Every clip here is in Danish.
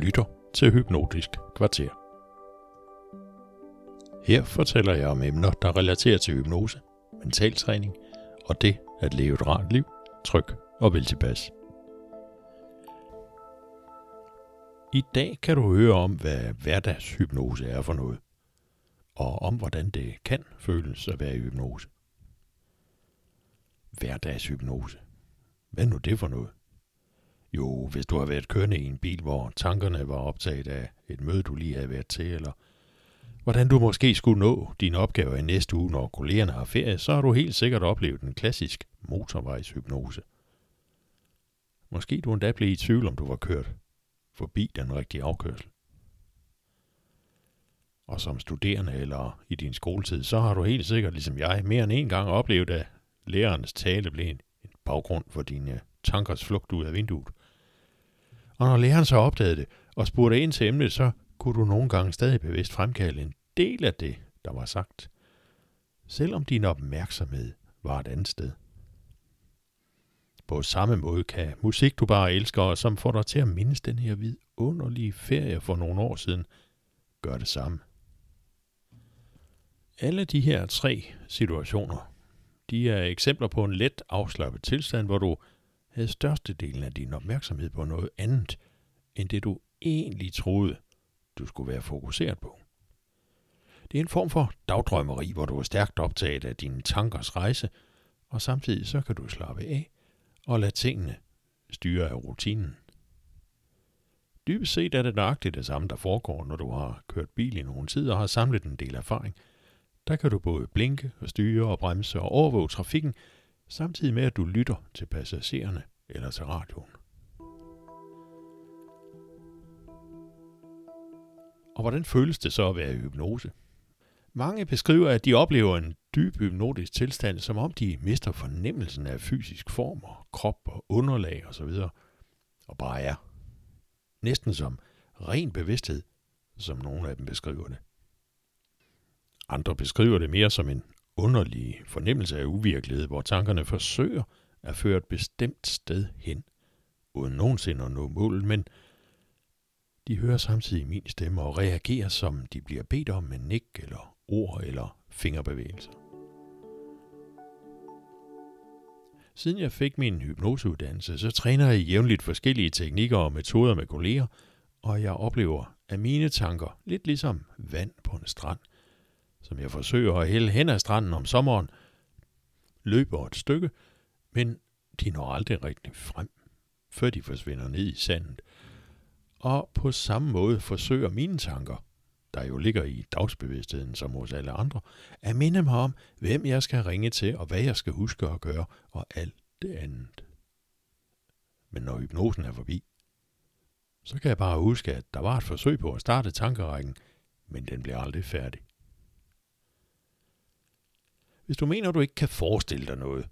lytter til Hypnotisk Kvarter. Her fortæller jeg om emner, der relaterer til hypnose, mentaltræning og det at leve et rart liv, tryg og vel tilpas. I dag kan du høre om, hvad hverdagshypnose er for noget, og om hvordan det kan føles at være i hypnose. Hverdagshypnose. Hvad er nu det for noget? Jo, hvis du har været kørende i en bil, hvor tankerne var optaget af et møde, du lige havde været til, eller hvordan du måske skulle nå dine opgaver i næste uge, når kollegerne har ferie, så har du helt sikkert oplevet en klassisk motorvejshypnose. Måske du endda blev i tvivl, om du var kørt forbi den rigtige afkørsel. Og som studerende eller i din skoletid, så har du helt sikkert, ligesom jeg, mere end en gang oplevet, at lærernes tale blev en baggrund for dine tankers flugt ud af vinduet. Og når læreren så opdagede det og spurgte ind til emnet, så kunne du nogle gange stadig bevidst fremkalde en del af det, der var sagt, selvom din opmærksomhed var et andet sted. På samme måde kan musik, du bare elsker, og som får dig til at mindes den her vidunderlige ferie for nogle år siden, gøre det samme. Alle de her tre situationer, de er eksempler på en let afslappet tilstand, hvor du havde størstedelen af din opmærksomhed på noget andet, end det du egentlig troede, du skulle være fokuseret på. Det er en form for dagdrømmeri, hvor du er stærkt optaget af dine tankers rejse, og samtidig så kan du slappe af og lade tingene styre af rutinen. Dybest set er det nøjagtigt det samme, der foregår, når du har kørt bil i nogen tid og har samlet en del erfaring. Der kan du både blinke og styre og bremse og overvåge trafikken, samtidig med at du lytter til passagererne eller til radioen. Og hvordan føles det så at være i hypnose? Mange beskriver, at de oplever en dyb hypnotisk tilstand, som om de mister fornemmelsen af fysisk form og krop og underlag osv. Og bare er. Næsten som ren bevidsthed, som nogle af dem beskriver det. Andre beskriver det mere som en underlige fornemmelse af uvirkelighed, hvor tankerne forsøger at føre et bestemt sted hen, uden nogensinde at nå målet, men de hører samtidig min stemme og reagerer, som de bliver bedt om med nik eller ord eller fingerbevægelser. Siden jeg fik min hypnoseuddannelse, så træner jeg jævnligt forskellige teknikker og metoder med kolleger, og jeg oplever, at mine tanker, lidt ligesom vand på en strand, som jeg forsøger at hælde hen ad stranden om sommeren, løber et stykke, men de når aldrig rigtig frem, før de forsvinder ned i sandet. Og på samme måde forsøger mine tanker, der jo ligger i dagsbevidstheden som hos alle andre, at minde mig om, hvem jeg skal ringe til, og hvad jeg skal huske at gøre, og alt det andet. Men når hypnosen er forbi, så kan jeg bare huske, at der var et forsøg på at starte tankerækken, men den blev aldrig færdig. Hvis du mener, at du ikke kan forestille dig noget,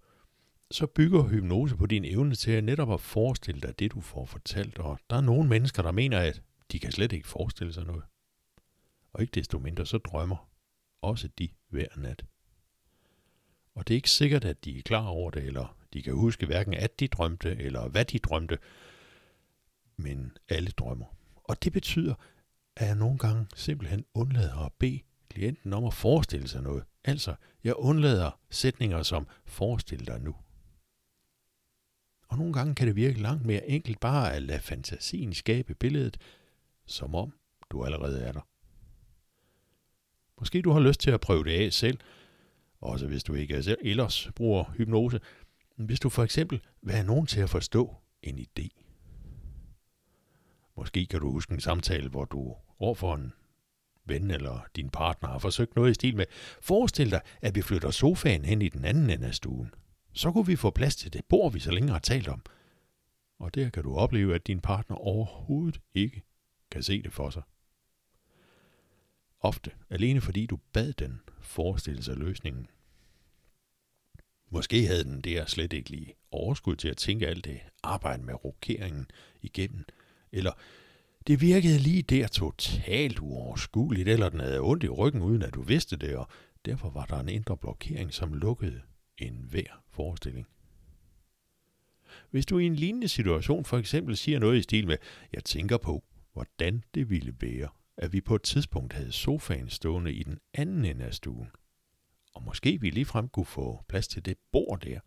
så bygger hypnose på din evne til at netop at forestille dig det, du får fortalt. Og der er nogle mennesker, der mener, at de kan slet ikke forestille sig noget. Og ikke desto mindre så drømmer også de hver nat. Og det er ikke sikkert, at de er klar over det, eller de kan huske hverken, at de drømte, eller hvad de drømte. Men alle drømmer. Og det betyder, at jeg nogle gange simpelthen undlader at bede klienten om at forestille sig noget. Altså, jeg undlader sætninger som forestil dig nu. Og nogle gange kan det virke langt mere enkelt bare at lade fantasien skabe billedet, som om du allerede er der. Måske du har lyst til at prøve det af selv, også hvis du ikke selv ellers bruger hypnose. Hvis du for eksempel vil have nogen til at forstå en idé. Måske kan du huske en samtale, hvor du overfor en ven eller din partner har forsøgt noget i stil med, forestil dig, at vi flytter sofaen hen i den anden ende af stuen. Så kunne vi få plads til det bord, vi så længe har talt om. Og der kan du opleve, at din partner overhovedet ikke kan se det for sig. Ofte alene fordi du bad den forestille sig løsningen. Måske havde den der slet ikke lige overskud til at tænke alt det arbejde med rokeringen igennem, eller det virkede lige der totalt uoverskueligt, eller den havde ondt i ryggen, uden at du vidste det, og derfor var der en indre blokering, som lukkede en hver forestilling. Hvis du i en lignende situation for eksempel siger noget i stil med, jeg tænker på, hvordan det ville være, at vi på et tidspunkt havde sofaen stående i den anden ende af stuen. Og måske vi ligefrem kunne få plads til det bord der.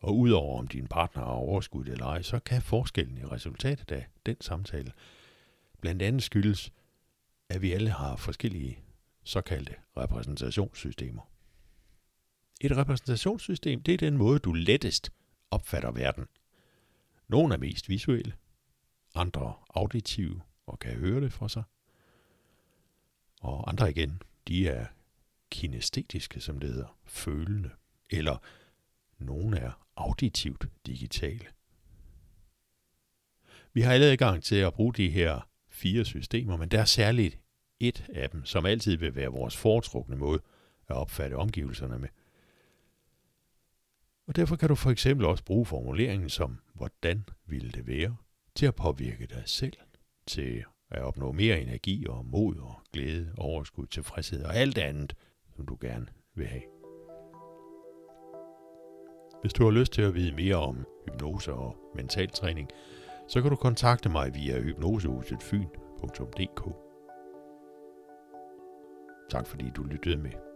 Og udover om din partner har overskud eller ej, så kan forskellen i resultatet af den samtale blandt andet skyldes, at vi alle har forskellige såkaldte repræsentationssystemer. Et repræsentationssystem, det er den måde, du lettest opfatter verden. Nogle er mest visuelle, andre auditive og kan høre det for sig. Og andre igen, de er kinestetiske, som det hedder, følende. Eller nogle er auditivt digitale. Vi har alle adgang til at bruge de her fire systemer, men der er særligt et af dem, som altid vil være vores foretrukne måde at opfatte omgivelserne med. Og derfor kan du for eksempel også bruge formuleringen som, hvordan ville det være, til at påvirke dig selv, til at opnå mere energi og mod og glæde, overskud, tilfredshed og alt andet, som du gerne vil have. Hvis du har lyst til at vide mere om hypnose og mentaltræning, så kan du kontakte mig via hypnosehusetfyn.dk. Tak fordi du lyttede med.